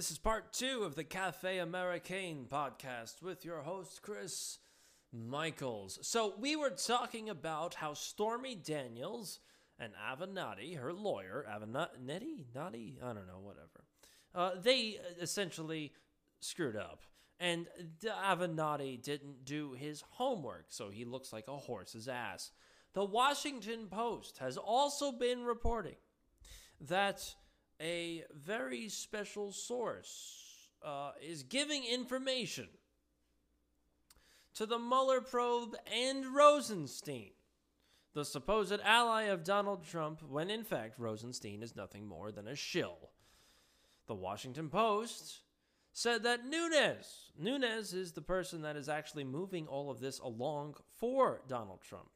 This is part two of the Cafe Americain podcast with your host, Chris Michaels. So, we were talking about how Stormy Daniels and Avenatti, her lawyer, Avenatti, Nati, I don't know, whatever, uh, they essentially screwed up. And Avenatti didn't do his homework, so he looks like a horse's ass. The Washington Post has also been reporting that a very special source uh, is giving information to the Mueller probe and Rosenstein, the supposed ally of Donald Trump, when in fact Rosenstein is nothing more than a shill. The Washington Post said that Nunes, Nunes is the person that is actually moving all of this along for Donald Trump.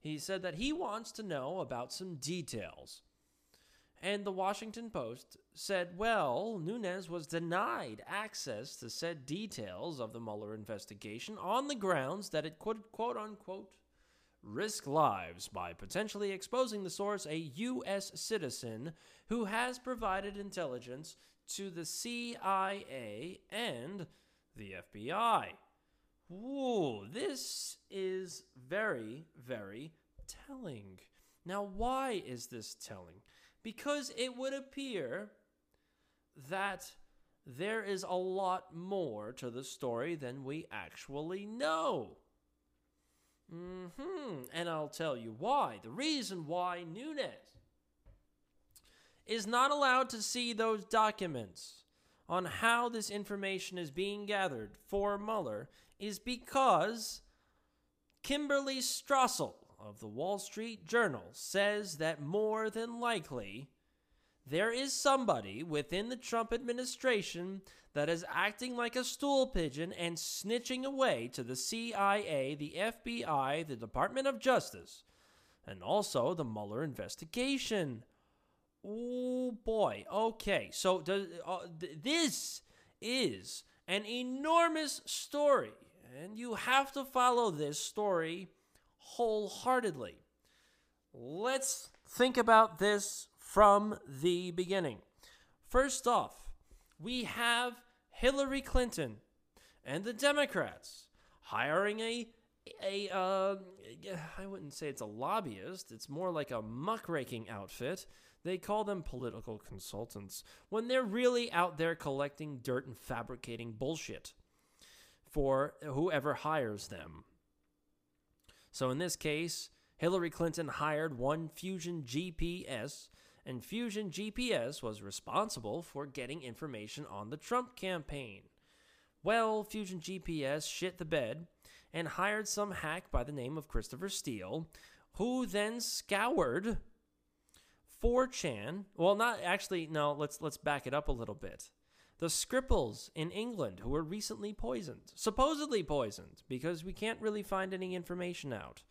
He said that he wants to know about some details. And the Washington Post said, well, Nunes was denied access to said details of the Mueller investigation on the grounds that it could, quote unquote, risk lives by potentially exposing the source, a U.S. citizen who has provided intelligence to the CIA and the FBI. Ooh, this is very, very telling. Now, why is this telling? Because it would appear that there is a lot more to the story than we actually know. hmm And I'll tell you why. The reason why Nunes is not allowed to see those documents on how this information is being gathered for Mueller is because Kimberly Strassel of the Wall Street Journal says that more than likely there is somebody within the Trump administration that is acting like a stool pigeon and snitching away to the CIA, the FBI, the Department of Justice, and also the Mueller investigation. Oh boy. Okay. So uh, th- this is an enormous story, and you have to follow this story wholeheartedly. Let's think about this from the beginning. First off, we have Hillary Clinton and the Democrats hiring a a uh, I wouldn't say it's a lobbyist. It's more like a muckraking outfit. They call them political consultants when they're really out there collecting dirt and fabricating bullshit for whoever hires them. So in this case, Hillary Clinton hired one Fusion GPS, and Fusion GPS was responsible for getting information on the Trump campaign. Well, Fusion GPS shit the bed and hired some hack by the name of Christopher Steele, who then scoured 4chan. Well, not actually. No, let's let's back it up a little bit. The Skripals in England, who were recently poisoned, supposedly poisoned, because we can't really find any information out.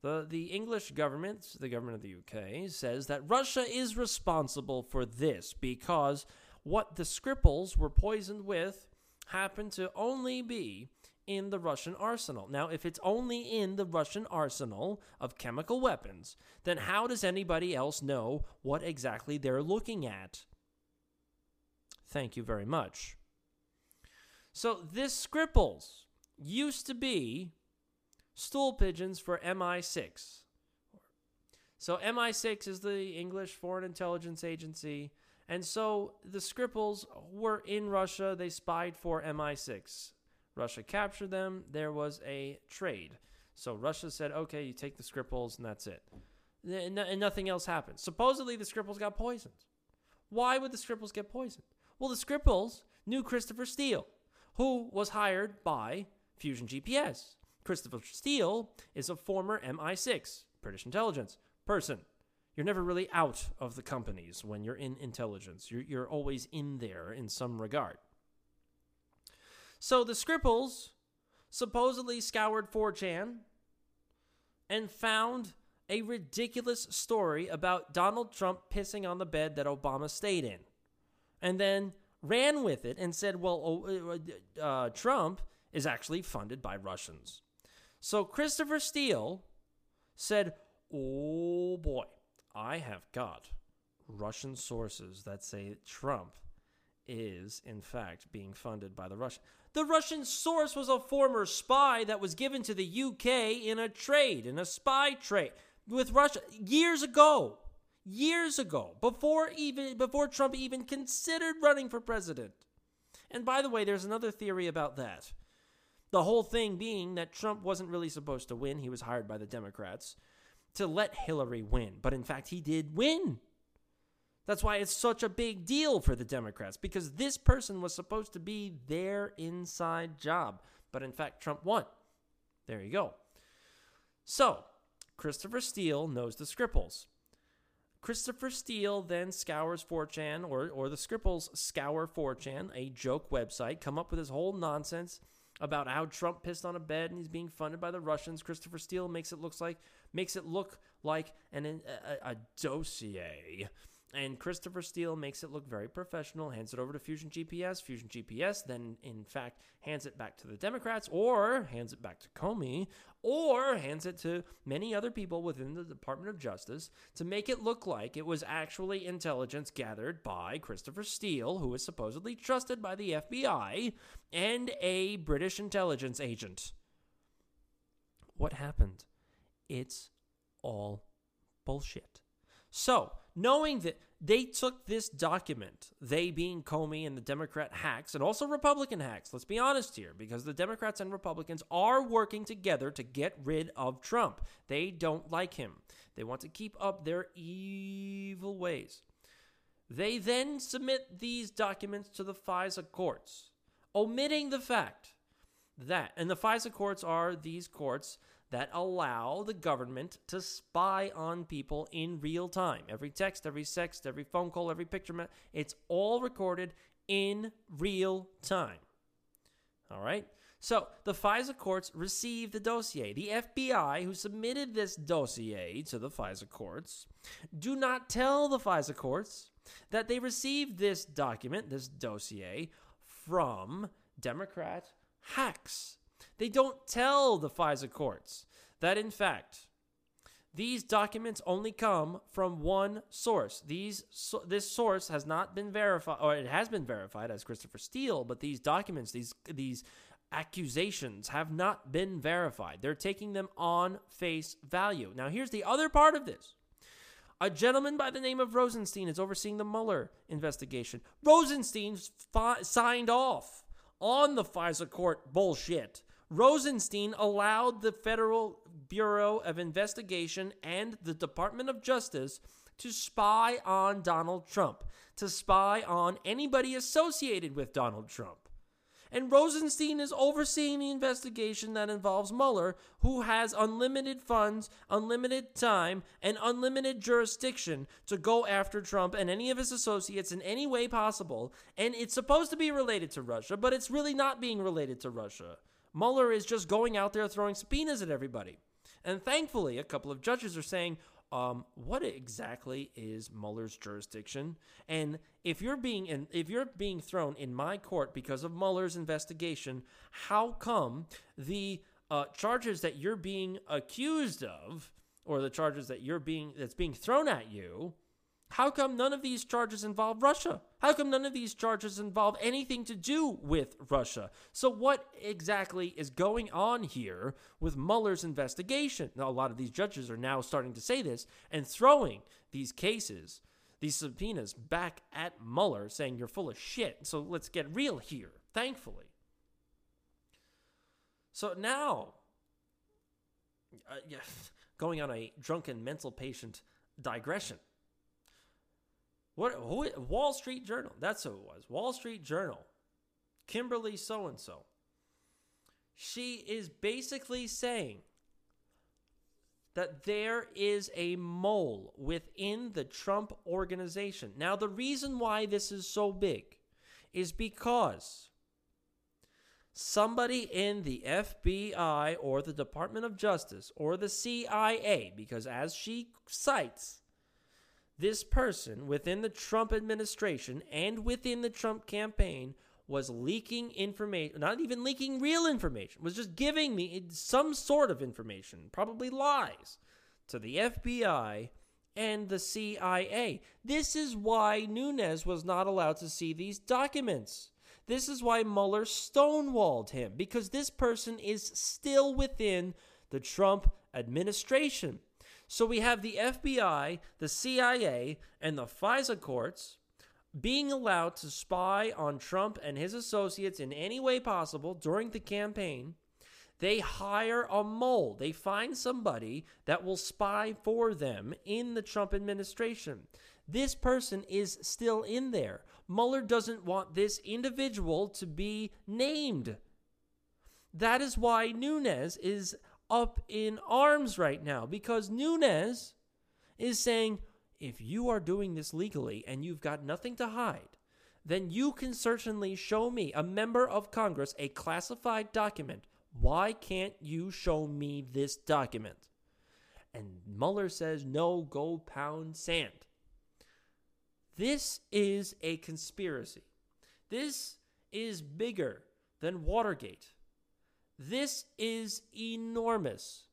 The, the English government, the government of the UK, says that Russia is responsible for this because what the Skripals were poisoned with happened to only be in the Russian arsenal. Now, if it's only in the Russian arsenal of chemical weapons, then how does anybody else know what exactly they're looking at? Thank you very much. So, this Skripals used to be stool pigeons for MI6. So, MI6 is the English Foreign Intelligence Agency. And so the Skripals were in Russia. They spied for MI6. Russia captured them. There was a trade. So Russia said, okay, you take the Skripals, and that's it. And nothing else happened. Supposedly, the Skripals got poisoned. Why would the Skripals get poisoned? Well, the Skripals knew Christopher Steele, who was hired by Fusion GPS. Christopher Steele is a former MI6, British intelligence, person. You're never really out of the companies when you're in intelligence. You're, you're always in there in some regard. So the Skripals supposedly scoured 4chan and found a ridiculous story about Donald Trump pissing on the bed that Obama stayed in. And then ran with it and said, well, uh, uh, Trump is actually funded by Russians. So Christopher Steele said, oh boy, I have got Russian sources that say Trump is, in fact, being funded by the Russian. The Russian source was a former spy that was given to the UK in a trade, in a spy trade with Russia years ago. Years ago, before even before Trump even considered running for president. And by the way, there's another theory about that. The whole thing being that Trump wasn't really supposed to win. He was hired by the Democrats to let Hillary win. But in fact, he did win. That's why it's such a big deal for the Democrats because this person was supposed to be their inside job. But in fact, Trump won. There you go. So, Christopher Steele knows the Skripals. Christopher Steele then scours 4chan, or, or the Skripals scour 4chan, a joke website, come up with this whole nonsense about how Trump pissed on a bed and he's being funded by the Russians. Christopher Steele makes it looks like makes it look like an a, a dossier and Christopher Steele makes it look very professional, hands it over to Fusion GPS. Fusion GPS then, in fact, hands it back to the Democrats, or hands it back to Comey, or hands it to many other people within the Department of Justice to make it look like it was actually intelligence gathered by Christopher Steele, who is supposedly trusted by the FBI, and a British intelligence agent. What happened? It's all bullshit. So, knowing that they took this document, they being Comey and the Democrat hacks, and also Republican hacks, let's be honest here, because the Democrats and Republicans are working together to get rid of Trump. They don't like him, they want to keep up their evil ways. They then submit these documents to the FISA courts, omitting the fact that, and the FISA courts are these courts that allow the government to spy on people in real time. Every text, every sext, every phone call, every picture, it's all recorded in real time. All right? So the FISA courts received the dossier. The FBI, who submitted this dossier to the FISA courts, do not tell the FISA courts that they received this document, this dossier, from Democrat hacks. They don't tell the FISA courts that, in fact, these documents only come from one source. These so, this source has not been verified, or it has been verified as Christopher Steele, but these documents, these these accusations, have not been verified. They're taking them on face value. Now, here's the other part of this. A gentleman by the name of Rosenstein is overseeing the Mueller investigation. Rosenstein fi- signed off on the FISA court bullshit. Rosenstein allowed the Federal Bureau of Investigation and the Department of Justice to spy on Donald Trump, to spy on anybody associated with Donald Trump. And Rosenstein is overseeing the investigation that involves Mueller, who has unlimited funds, unlimited time, and unlimited jurisdiction to go after Trump and any of his associates in any way possible. And it's supposed to be related to Russia, but it's really not being related to Russia. Mueller is just going out there throwing subpoenas at everybody. And thankfully, a couple of judges are saying, um, what exactly is Mueller's jurisdiction? And if you're being in, if you're being thrown in my court because of Mueller's investigation, how come the uh, charges that you're being accused of, or the charges that you're being that's being thrown at you, how come none of these charges involve Russia? How come none of these charges involve anything to do with Russia? So, what exactly is going on here with Mueller's investigation? Now, a lot of these judges are now starting to say this and throwing these cases, these subpoenas, back at Mueller, saying you're full of shit. So, let's get real here, thankfully. So, now, uh, yeah, going on a drunken mental patient digression. What who, Wall Street Journal? That's who it was. Wall Street Journal. Kimberly so and so. She is basically saying that there is a mole within the Trump organization. Now, the reason why this is so big is because somebody in the FBI or the Department of Justice or the CIA, because as she cites, this person within the Trump administration and within the Trump campaign was leaking information, not even leaking real information, was just giving me some sort of information, probably lies, to the FBI and the CIA. This is why Nunes was not allowed to see these documents. This is why Mueller stonewalled him, because this person is still within the Trump administration. So we have the FBI, the CIA, and the FISA courts being allowed to spy on Trump and his associates in any way possible during the campaign. They hire a mole. They find somebody that will spy for them in the Trump administration. This person is still in there. Mueller doesn't want this individual to be named. That is why Nunes is up in arms right now because Nunes is saying, if you are doing this legally and you've got nothing to hide, then you can certainly show me, a member of Congress, a classified document. Why can't you show me this document? And Mueller says, no, go pound sand. This is a conspiracy. This is bigger than Watergate. This is enormous.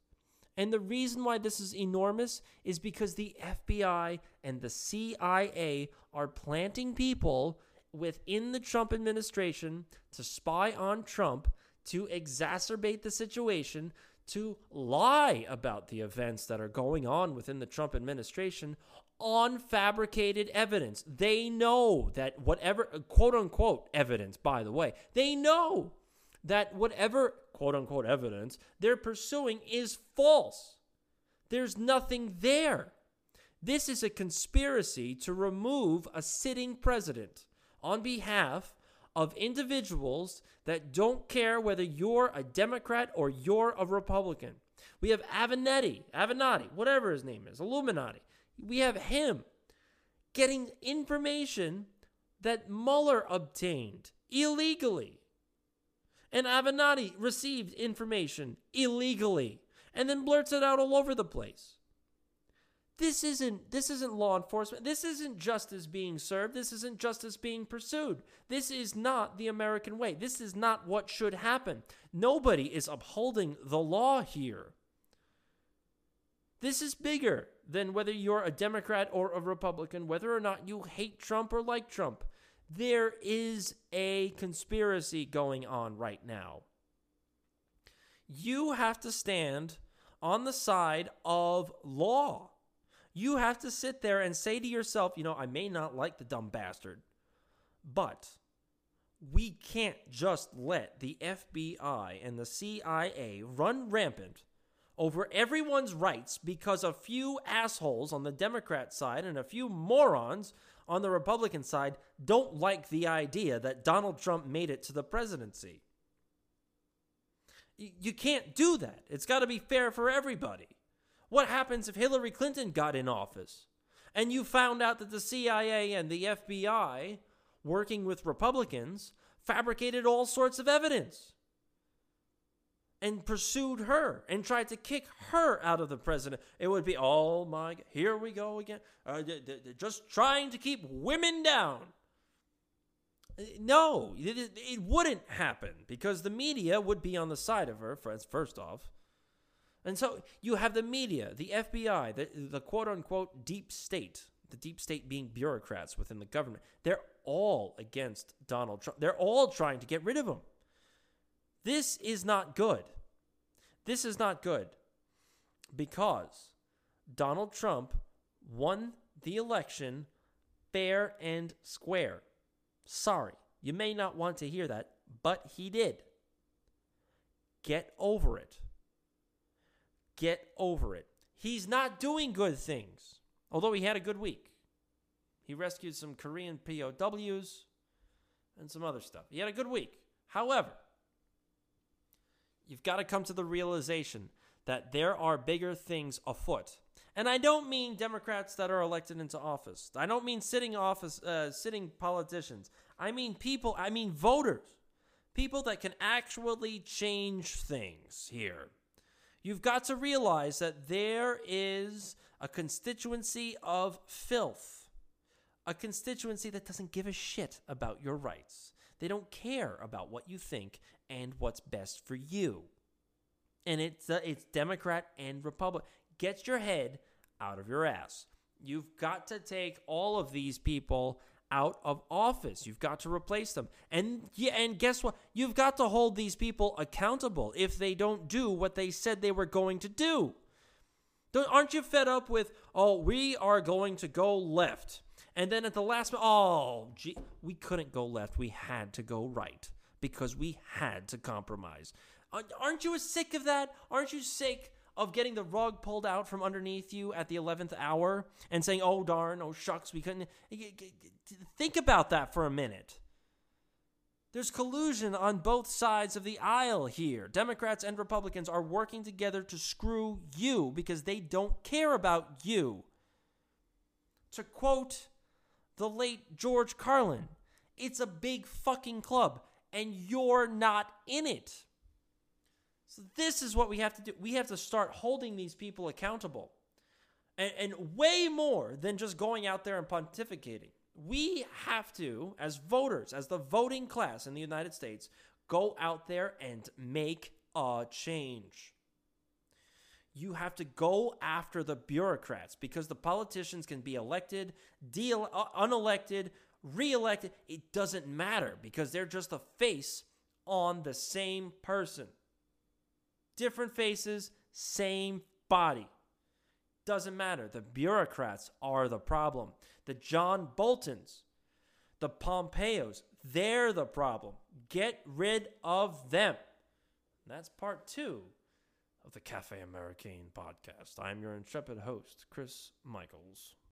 And the reason why this is enormous is because the FBI and the CIA are planting people within the Trump administration to spy on Trump, to exacerbate the situation, to lie about the events that are going on within the Trump administration on fabricated evidence. They know that whatever, quote unquote, evidence, by the way, they know that whatever quote unquote evidence they're pursuing is false. There's nothing there. This is a conspiracy to remove a sitting president on behalf of individuals that don't care whether you're a Democrat or you're a Republican. We have Avenatti, Avenatti, whatever his name is, Illuminati. We have him getting information that Mueller obtained illegally and Avenatti received information illegally and then blurts it out all over the place. This isn't this isn't law enforcement. This isn't justice being served. This isn't justice being pursued. This is not the American way. This is not what should happen. Nobody is upholding the law here. This is bigger than whether you're a Democrat or a Republican, whether or not you hate Trump or like Trump. There is a conspiracy going on right now. You have to stand on the side of law. You have to sit there and say to yourself, you know, I may not like the dumb bastard, but we can't just let the FBI and the CIA run rampant over everyone's rights because a few assholes on the Democrat side and a few morons on the Republican side don't like the idea that Donald Trump made it to the presidency. You can't do that. It's got to be fair for everybody. What happens if Hillary Clinton got in office and you found out that the CIA and the FBI, working with Republicans, fabricated all sorts of evidence? And pursued her and tried to kick her out of the president, it would be, oh my, here we go again. Uh, just trying to keep women down. Uh, no, it, it wouldn't happen because the media would be on the side of her, first off. And so you have the media, the FBI, the, the quote unquote deep state, the deep state being bureaucrats within the government. They're all against Donald Trump. They're all trying to get rid of him. This is not good. This is not good because Donald Trump won the election fair and square. Sorry, you may not want to hear that, but he did. Get over it. Get over it. He's not doing good things, although he had a good week. He rescued some Korean POWs and some other stuff. He had a good week. However, You've got to come to the realization that there are bigger things afoot. And I don't mean Democrats that are elected into office. I don't mean sitting office uh, sitting politicians. I mean people, I mean voters. People that can actually change things here. You've got to realize that there is a constituency of filth. A constituency that doesn't give a shit about your rights. They don't care about what you think and what's best for you. And it's uh, it's Democrat and Republican. Get your head out of your ass. You've got to take all of these people out of office. You've got to replace them. And yeah, and guess what? You've got to hold these people accountable if they don't do what they said they were going to do. Don't, aren't you fed up with, oh, we are going to go left. And then at the last oh, gee, we couldn't go left. We had to go right because we had to compromise. Aren't you sick of that? Aren't you sick of getting the rug pulled out from underneath you at the 11th hour and saying, oh, darn, oh, shucks, we couldn't. Think about that for a minute. There's collusion on both sides of the aisle here. Democrats and Republicans are working together to screw you because they don't care about you. To quote the late George Carlin, it's a big fucking club and you're not in it. So, this is what we have to do. We have to start holding these people accountable. And, and way more than just going out there and pontificating we have to, as voters, as the voting class in the United States, go out there and make a change. You have to go after the bureaucrats because the politicians can be elected, de- uh, unelected, reelected. It doesn't matter because they're just a face on the same person. Different faces, same body. Doesn't matter. The bureaucrats are the problem. The John Boltons, the Pompeos, they're the problem. Get rid of them. That's part two of the Cafe Americain podcast. I'm your intrepid host, Chris Michaels.